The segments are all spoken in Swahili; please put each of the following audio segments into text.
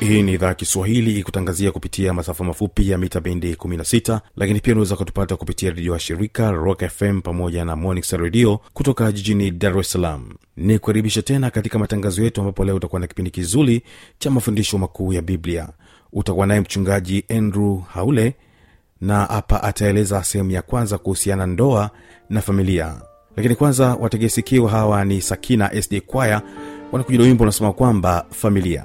hii ni idhaa kiswahili ikutangazia kupitia masafa mafupi ya mita bendi 16 lakini pia unaweza kutupata kupitia redio ya shirika rock fm pamoja na monix redio kutoka jijini dar es salaam. Ni kukaribisha tena katika matangazo yetu ambapo leo utakuwa na kipindi kizuri cha mafundisho makuu ya biblia. Utakuwa naye mchungaji andrew haule na hapa ataeleza sehemu ya kwanza kuhusiana ndoa na familia. Lakini kwanza wategesikiwa hawa ni sakina sd kwaya wanakuja na wimbo unasema kwamba familia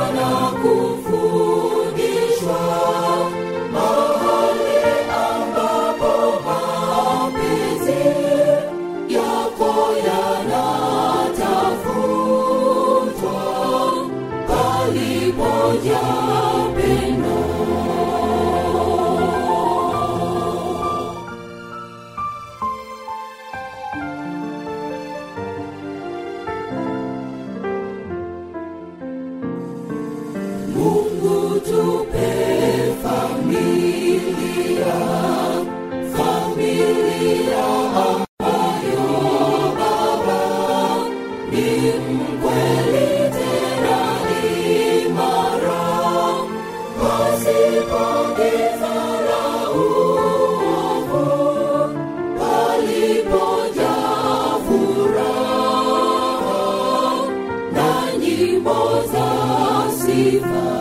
believer.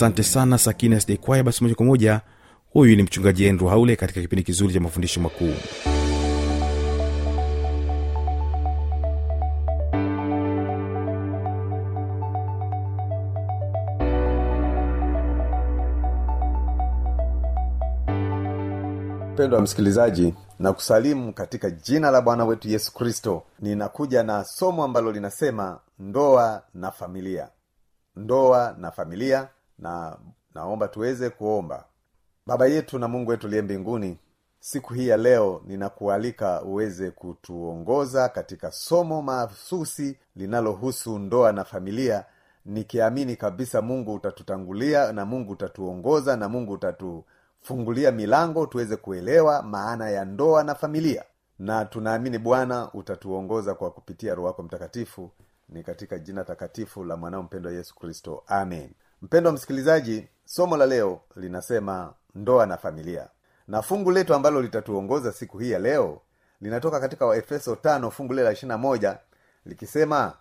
Asante sana sakines sd kwaya basi moja kwa moja huyu ni mchungaji endru haule katika kipindi kizuri cha mafundisho makuu. Mpendwa msikilizaji na kusalimu katika jina la bwana wetu yesu kristo. Ninakuja na somo ambalo linasema ndoa na familia. Ndoa na familia na naomba tuweze kuomba. Baba yetu na mungu wetu liye mbinguni siku hii ya leo ninakualika uweze kutuongoza katika somo mahsusi linalohusu ndoa na familia. Nikiamini kabisa mungu utatutangulia na mungu utatuongoza na mungu utatufungulia milango tuweze kuelewa maana ya ndoa na familia. Na tunaamini bwana utatuongoza kwa kupitia roho wako mtakatifu. Ni katika jina takatifu la mwanao mpendwa yesu kristo. Amen mpendwa msikilizaji somo la leo linasema ndoa na familia. Na fungu letu ambalo litatuongoza siku hii ya leo linatoka katika waefeso tano fungu lile la ishirina moja likisema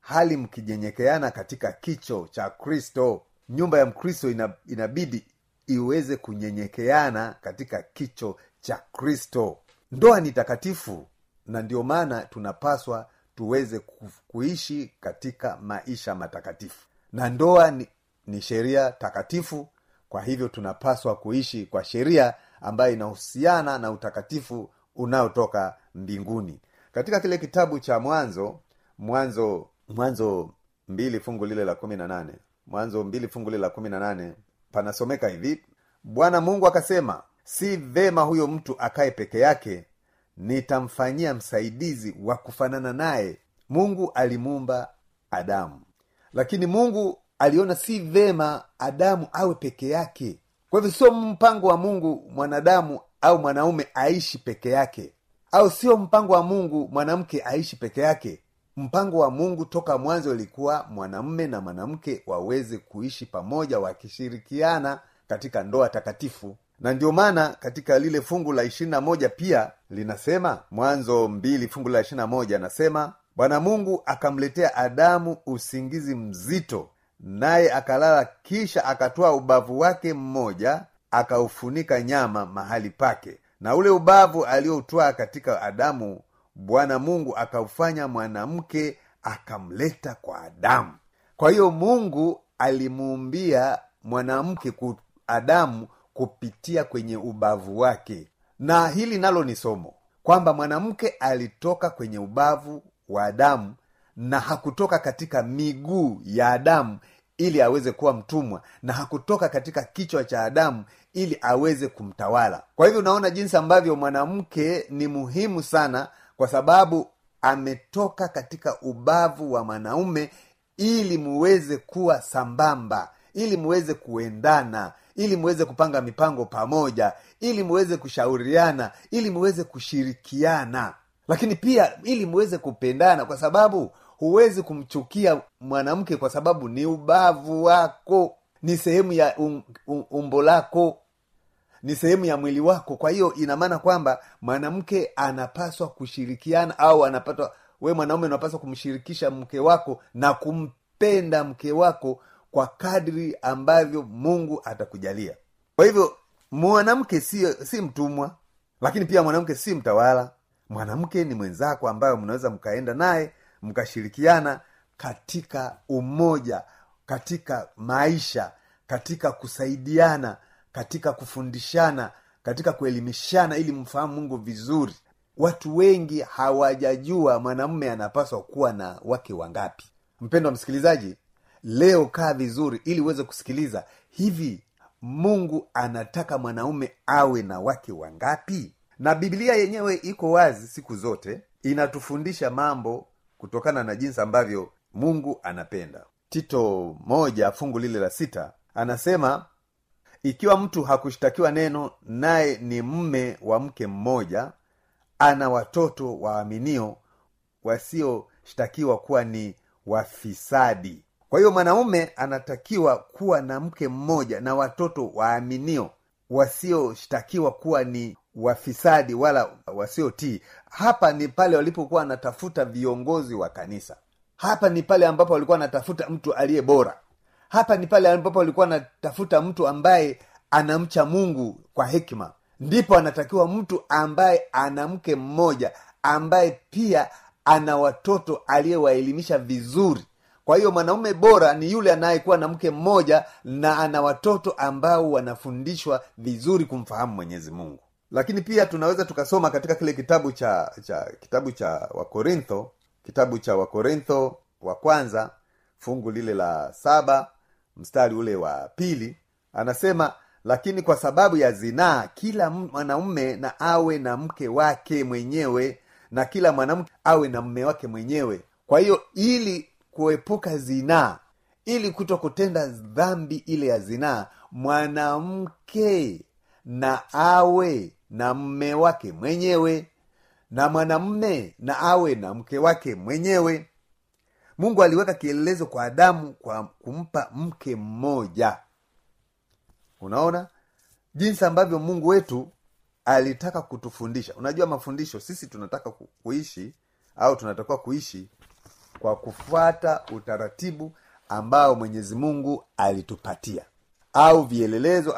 hali mkijenyekeana katika kicho cha kristo nyumba ya mkristo inabidi iweze kunyenyekeana katika kicho cha kristo. Ndoa ni takatifu na ndio maana tunapaswa tuweze kuishi katika maisha matakatifu. Na ndoa ni, ni sheria takatifu. Kwa hivyo tunapaswa kuishi kwa sheria ambayo inahusiana na utakatifu unaotoka mbinguni. Katika kile kitabu cha mwanzo mwanzo mwanzo mbili fungu lile la kumi na nane mwanzo mbili fungu lile la kumi na nane panasomeka hivi. Bwana mungu akasema si vema huyo mtu akaye peke yake nitamfanyia msaidizi wa kufanana naye. Mungu alimuumba adamu. Lakini mungu aliona si vema adamu awe peke yake. Kwa hivyo sio mpango wa mungu mwanadamu au mwanaume aishi peke yake. Au sio mpango wa mungu mwanamke aishi peke yake. Mpango wa mungu toka mwanzo ulikuwa mwanamme na mwanamke waweze kuishi pamoja wakishirikiana katika ndoa takatifu. Na ndio maana katika lile fungu la ishirina moja pia linasema mwanzo mbili fungu la ishirina moja anasema bwana mungu akamletea adamu usingizi mzito naye akalala kisha akatoa ubavu wake mmoja akaufunika nyama mahali pake. Na ule ubavu alioutwaa katika adamu bwana mungu akaufanya mwanamke akamleta kwa adamu. Kwa hiyo mungu alimuumbia mwanamke ku adamu kupitia kwenye ubavu wake. Na hili nalo ni somo kwamba mwanamke alitoka kwenye ubavu wa adamu na hakutoka katika miguu ya adamu ili aweze kuwa mtumwa na hakutoka katika kichwa cha adamu ili aweze kumtawala. Kwa hivyo unaona jinsi ambavyo mwanamke ni muhimu sana kwa sababu ametoka katika ubavu wa mwanaume ili muweze kuwa sambamba ili muweze kuendana ili muweze kupanga mipango pamoja ili muweze kushauriana ili muweze kushirikiana. Lakini pia ili muweze kupendana kwa sababu huwezi kumchukia mwanamke kwa sababu ni ubavu wako ni sehemu ya um, um, umbo lako ni sehemu ya mwili wako. Kwa hiyo ina maana kwamba mwanamke anapaswa kushirikiana au anapatwa we mwanaume unapaswa kumshirikisha mke wako na kumpenda mke wako kwa kadri ambavyo mungu atakujalia. Kwa hivyo mwanamke si, si mtumwa lakini pia mwanamke si mtawala. Mwanamke ni mwenzako ambayo mnaweza mkaenda naye mkashirikiana katika umoja katika maisha katika kusaidiana katika kufundishana katika kuelimishana ili mfahamu mungu vizuri. Watu wengi hawajajua mwanamume anapaswa kuwa na wake wangapi. Mpendo wa msikilizaji leo kaa vizuri ili uweze kusikiliza hivi mungu anataka mwanaume awe na wake wangapi? Na biblia yenyewe iko wazi siku zote inatufundisha mambo kutokana na jinsi ambavyo mungu anapenda. Tito moja fungu lile la sita anasema ikiwa mtu hakushtakiwa neno naye ni mme wa mke mmoja ana watoto waaminio wasioshtakiwa kuwa ni wafisadi. Kwa hiyo mwanaume anatakiwa kuwa na mke mmoja na watoto waaminio wasioshtakiwa kuwa ni wafisadi wala wasiotii. Hapa ni pale walipokuwa wanatafuta viongozi wa kanisa. Hapa ni pale ambapo walikuwa wanatafuta mtu aliye bora. Hapa ni pale ambapo walikuwa wanatafuta mtu ambaye anamcha mungu kwa hekima. Ndipo anatakiwa mtu ambaye ana mke mmoja ambaye pia ana watoto aliyewaelimisha vizuri. Kwa hiyo mwanaume bora ni yule anayekuwa na mke mmoja na ana watoto ambao wanafundishwa vizuri kumfahamu mwenyezi mungu lakini pia tunaweza tukasoma katika kile kitabu cha cha kitabu cha wakorintho kitabu cha wakorintho wa kwanza fungu lile la saba mstari ule wa pili anasema lakini kwa sababu ya zinaa kila mwanaume na awe na mke wake mwenyewe na kila mwanamke awe na mme wake mwenyewe. Kwa hiyo ili kuepuka zinaa ili kuto kutenda dhambi ile ya zinaa mwanamke na awe na mme wake mwenyewe na mwanamme na awe na mke wake mwenyewe. Mungu aliweka kielelezo kwa adamu kwa kumpa mke mmoja. Unaona? Jinsi ambavyo mungu wetu alitaka kutufundisha. Unajua mafundisho sisi tunataka ku- kuishi au tunatakiwa kuishi kwa kufuata utaratibu ambao mwenyezi mungu alitupatia au vielelezo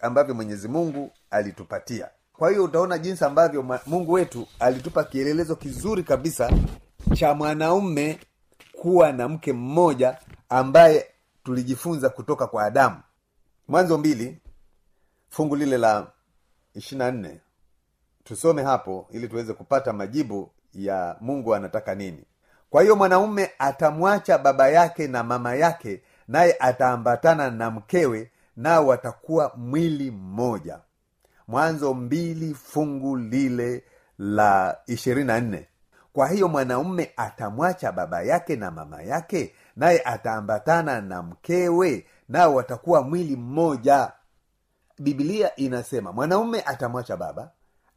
ambavyo mwenyezi mungu alitupatia kwa hiyo utaona jinsi ambavyo mungu wetu alitupa kielelezo kizuri kabisa cha mwanaume kuwa na mke mmoja ambaye tulijifunza kutoka kwa adamu. Mwanzo mbili fungu lile la ishirina nne. Tusome hapo ili tuweze kupata majibu ya mungu anataka nini. Kwa hiyo mwanaume atamwacha baba yake na mama yake naye ataambatana na mkewe nao watakuwa mwili mmoja mwanzo mbili fungu lile la ishirini na nne. Kwa hiyo mwanaume atamwacha baba yake na mama yake naye ataambatana na mkewe nao watakuwa mwili mmoja. Bibilia inasema mwanaume atamwacha baba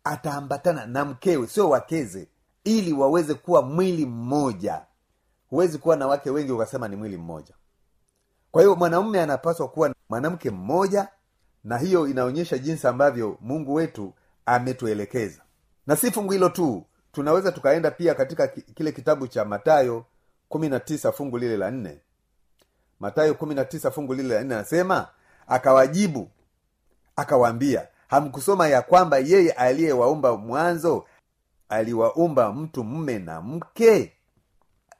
ataambatana na mkewe sio wakeze ili waweze kuwa mwili mmoja. Huwezi kuwa na wake wengi ukasema ni mwili mmoja. Kwa hiyo mwanaume anapaswa kuwa mwanamke mmoja na hiyo inaonyesha jinsi ambavyo mungu wetu ametuelekeza. Na si fungu hilo tu tunaweza tukaenda pia katika kile kitabu cha matayo kumi na tisa fungu lile la nne. Matayo kumi na tisa fungu lile la nne anasema akawajibu akawaambia hamkusoma ya kwamba yeye aliyewaumba mwanzo aliwaumba mtu mme na mke?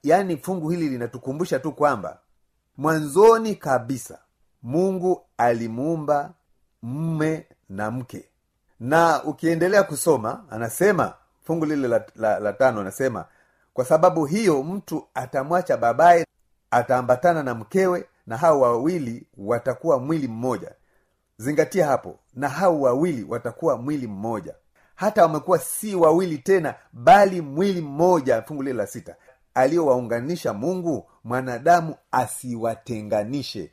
Yaani fungu hili linatukumbusha tu kwamba mwanzoni kabisa mungu alimuumba mme na mke. Na ukiendelea kusoma anasema fungu lile la, la, la tano anasema kwa sababu hiyo mtu atamwacha babaye ataambatana na mkewe na hao wawili watakuwa mwili mmoja. Zingatia hapo na hao wawili watakuwa mwili mmoja. Hata wamekuwa si wawili tena bali mwili mmoja fungu lile la sita. Aliyowaunganisha mungu mwanadamu asiwatenganishe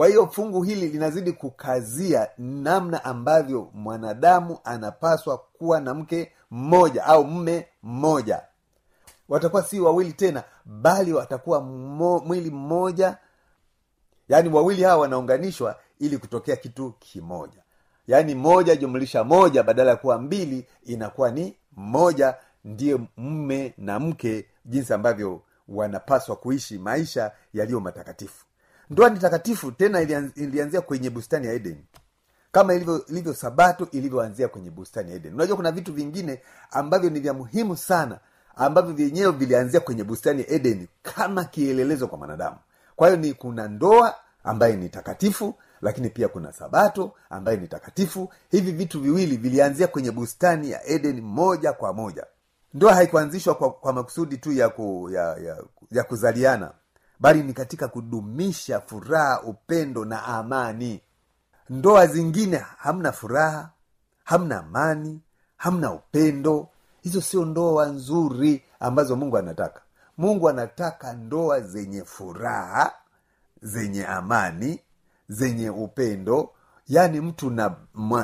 kwa hiyo fungu hili linazidi kukazia namna ambavyo mwanadamu anapaswa kuwa na mke mmoja au mme mmoja. Watakuwa si wawili tena bali watakuwa mmo, mwili mmoja. Yaani wawili hawa wanaunganishwa ili kutokea kitu kimoja. Yaani moja jumlisha moja badala ya kuwa mbili inakuwa ni moja. Ndiye mme na mke jinsi ambavyo wanapaswa kuishi maisha yaliyo matakatifu ndoa ni takatifu tena ilianzia kwenye bustani ya eden. Kama ilivyo ilivyo sabato ilivyoanzia kwenye bustani ya eden. Unajua kuna vitu vingine ambavyo ni vya muhimu sana ambavyo vyenyewe vilianzia kwenye bustani ya eden kama kielelezo kwa mwanadamu. Kwa hiyo ni kuna ndoa ambaye ni takatifu lakini pia kuna sabato ambaye ni takatifu. Hivi vitu viwili vilianzia kwenye bustani ya eden moja kwa moja. Ndoa haikuanzishwa kwa, kwa makusudi tu ya, ku, ya, ya, ya kuzaliana bali ni katika kudumisha furaha upendo na amani. Ndoa zingine hamna furaha hamna amani hamna upendo. Hizo sio ndoa nzuri ambazo mungu anataka. Mungu anataka ndoa zenye furaha zenye amani zenye upendo. Yaani mtu na,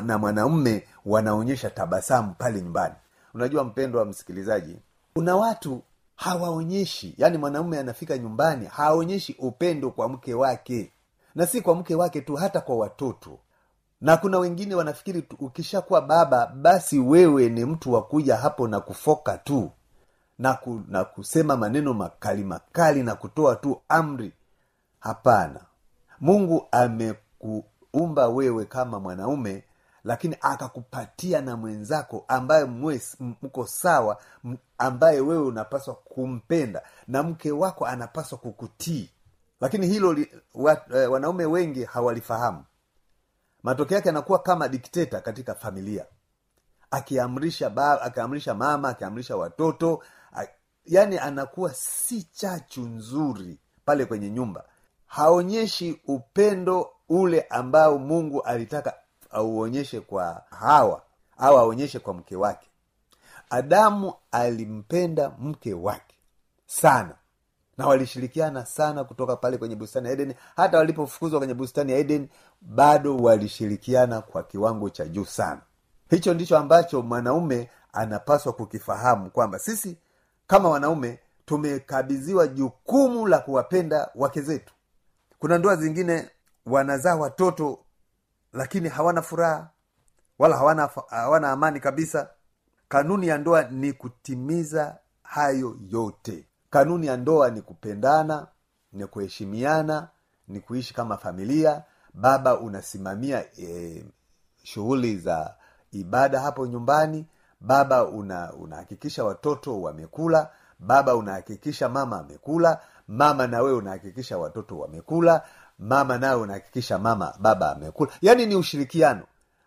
na mwanaume wanaonyesha tabasamu pale nyumbani. Unajua mpendo wa msikilizaji kuna watu hawaonyeshi. Yaani mwanaume anafika nyumbani haonyeshi upendo kwa mke wake. Na si kwa mke wake tu hata kwa watoto. Na kuna wengine wanafikiri ukishakuwa baba basi wewe ni mtu wa kuja hapo na kufoka tu. Na, ku, na kusema maneno makali makali na kutoa tu amri. Hapana. Mungu amekuumba wewe kama mwanaume lakini akakupatia na mwenzako ambaye mko sawa ambaye wewe unapaswa kumpenda na mke wako anapaswa kukutii. Lakini hilo li, wa, eh, wanaume wengi hawalifahamu. Matokeo yake anakuwa kama dikteta katika familia. Akiamrisha ba, akiamrisha mama akiamrisha watoto a, yani anakuwa si chachu nzuri pale kwenye nyumba. Haonyeshi upendo ule ambao mungu alitaka auonyeshe kwa hawa au aonyeshe kwa mke wake. Adamu alimpenda mke wake sana na walishirikiana sana kutoka pale kwenye bustani ya eden. Hata walipofukuzwa kwenye bustani ya eden bado walishirikiana kwa kiwango cha juu sana. Hicho ndicho ambacho mwanaume anapaswa kukifahamu kwamba sisi kama wanaume tumekabidhiwa jukumu la kuwapenda wake zetu. Kuna ndoa zingine wanazaa watoto lakini hawana furaha wala hawana, hawana amani kabisa. Kanuni ya ndoa ni kutimiza hayo yote. Kanuni ya ndoa ni kupendana ni kuheshimiana ni kuishi kama familia. Baba unasimamia e, shughuli za ibada hapo nyumbani. Baba una unahakikisha watoto wamekula. Baba unahakikisha mama amekula. Mama na wewe unahakikisha watoto wamekula mama nawe unahakikisha mama baba amekula. Yaani ni ushirikiano.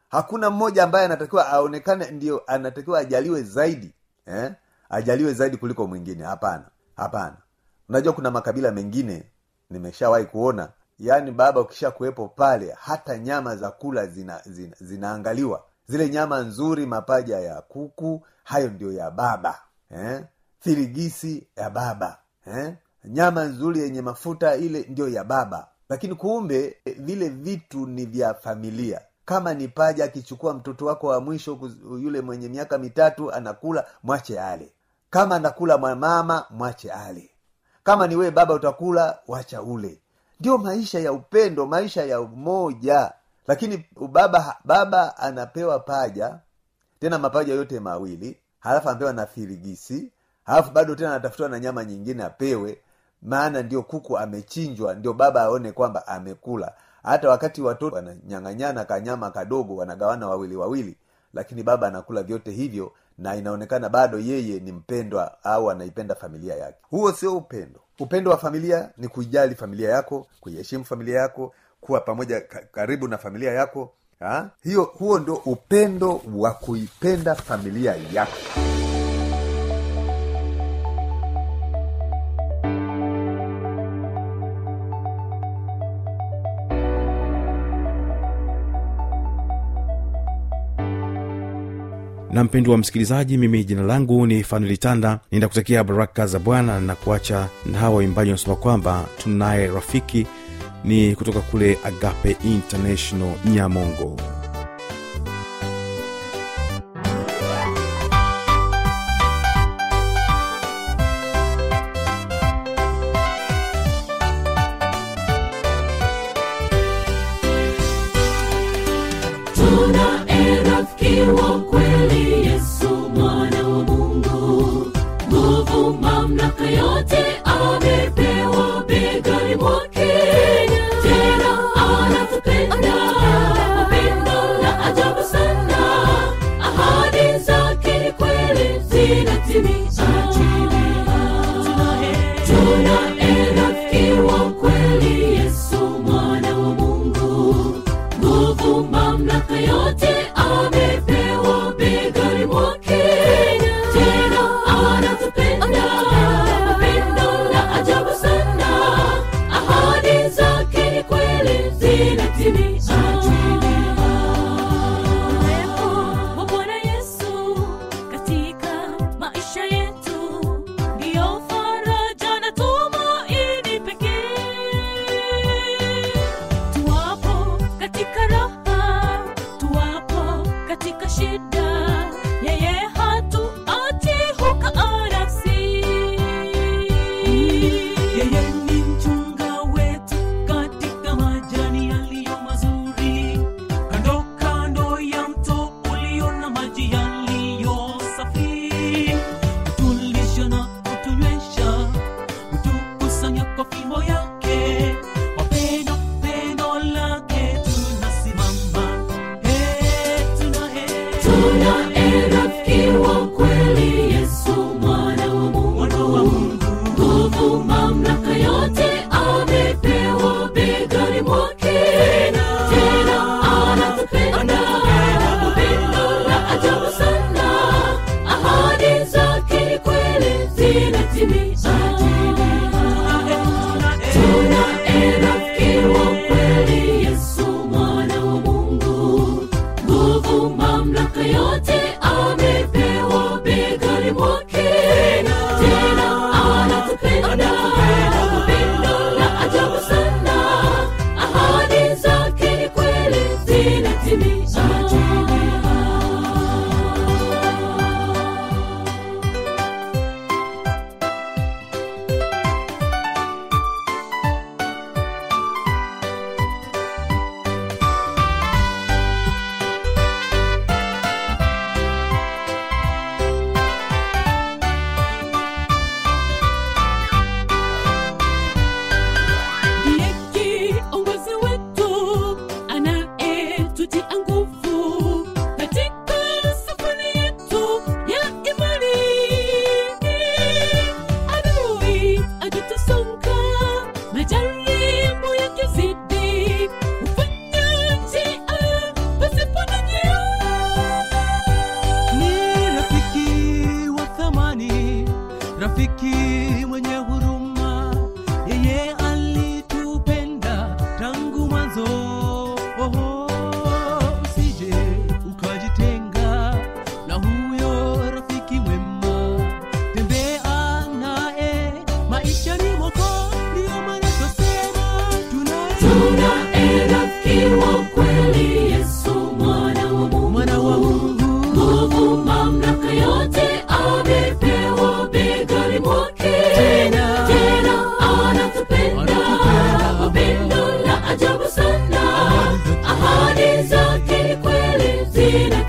Hakuna mmoja ambaye anatakiwa aonekane ndio anatakiwa ajaliwe zaidi eh? ajaliwe zaidi kuliko mwingine. Hapana. Hapana. Unajua kuna makabila mengine nimeshawahi kuona. Yaani baba ukisha kuwepo pale hata nyama za kula zina, zina, zinaangaliwa. Zile nyama nzuri mapaja ya kuku hayo ndio ya baba eh? thirigisi ya baba eh? nyama nzuri yenye mafuta ile ndio ya baba lakini kumbe vile vitu ni vya familia. Kama ni paja akichukua mtoto wako wa mwisho yule mwenye miaka mitatu anakula mwache ale. Kama anakula mama mwache ale. Kama ni wewe baba utakula wacha ule. Ndio maisha ya upendo maisha ya umoja. Lakini baba baba anapewa paja tena mapaja yote mawili halafu anapewa na firigisi halafu bado tena anatafutiwa na nyama nyingine apewe maana ndio kuku amechinjwa ndio baba aone kwamba amekula. Hata wakati watoto wananyang'anyana kanyama kadogo wanagawana wawili wawili lakini baba anakula vyote hivyo na inaonekana bado yeye ni mpendwa au anaipenda familia yake. Huo sio upendo. Upendo wa familia ni kuijali familia yako kuiheshimu familia yako kuwa pamoja karibu na familia yako ha? hiyo huo ndo upendo wa kuipenda familia yako na mpendo wa msikilizaji mimi jina langu ni fanilitanda ninakutakia baraka za bwana na kuacha na hawa waimbaji wanasema kwamba tunaye rafiki ni kutoka kule agape international nyamongo tick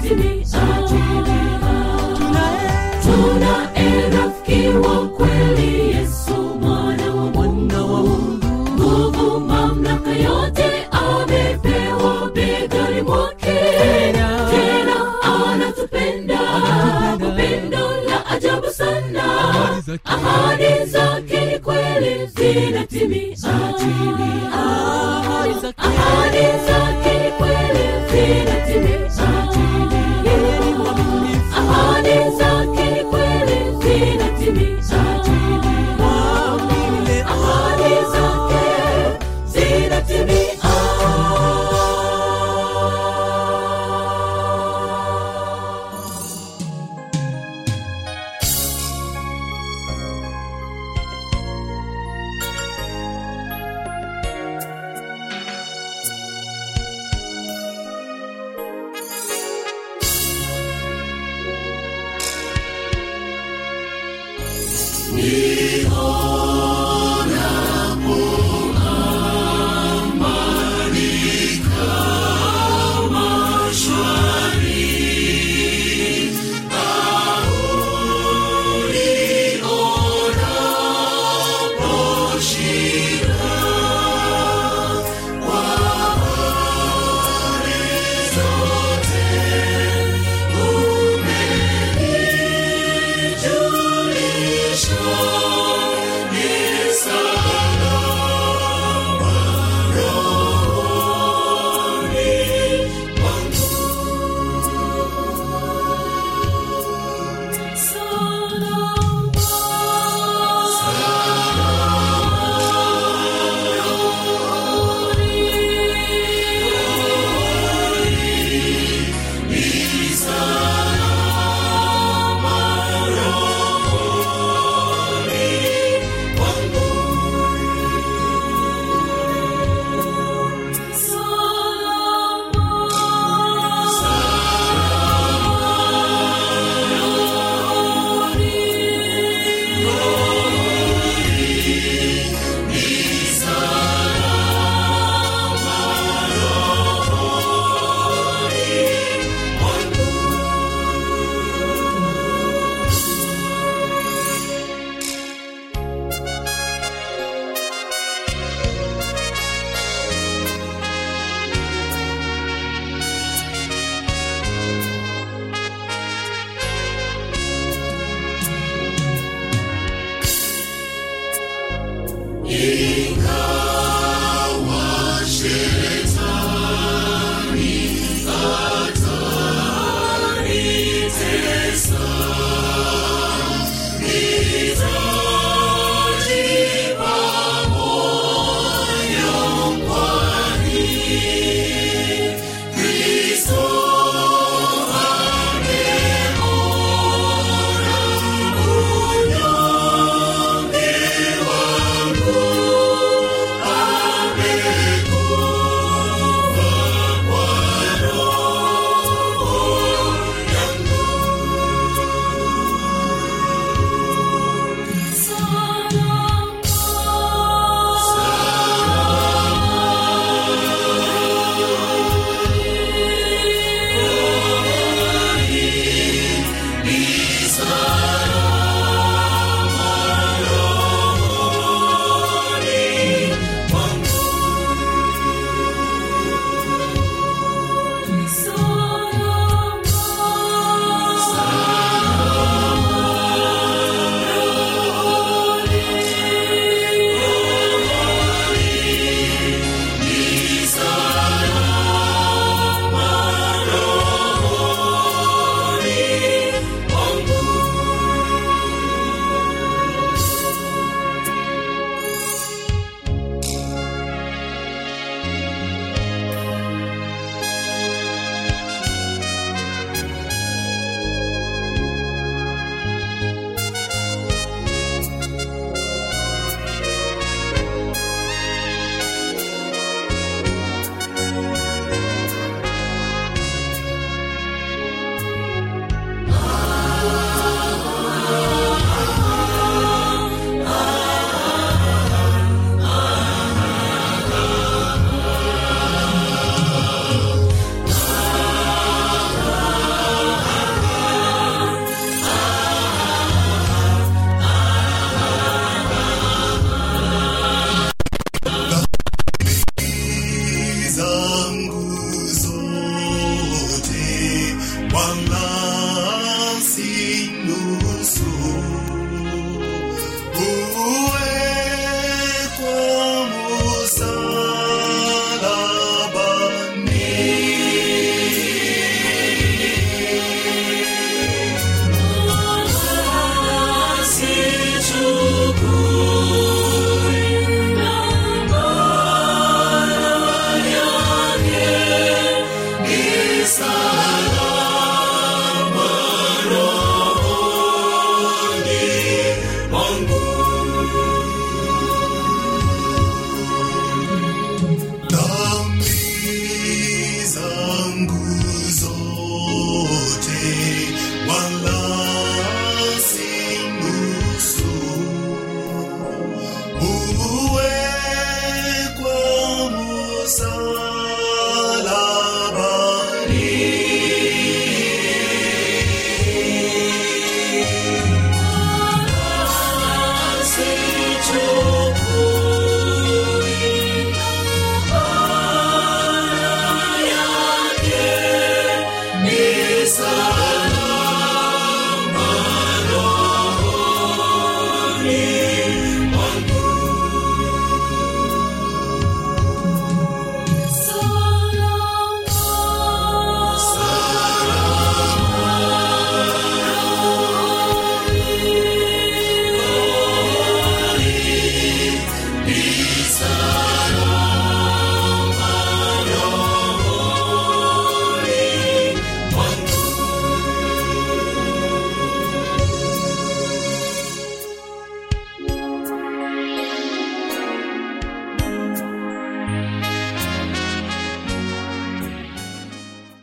zinatimia tunaye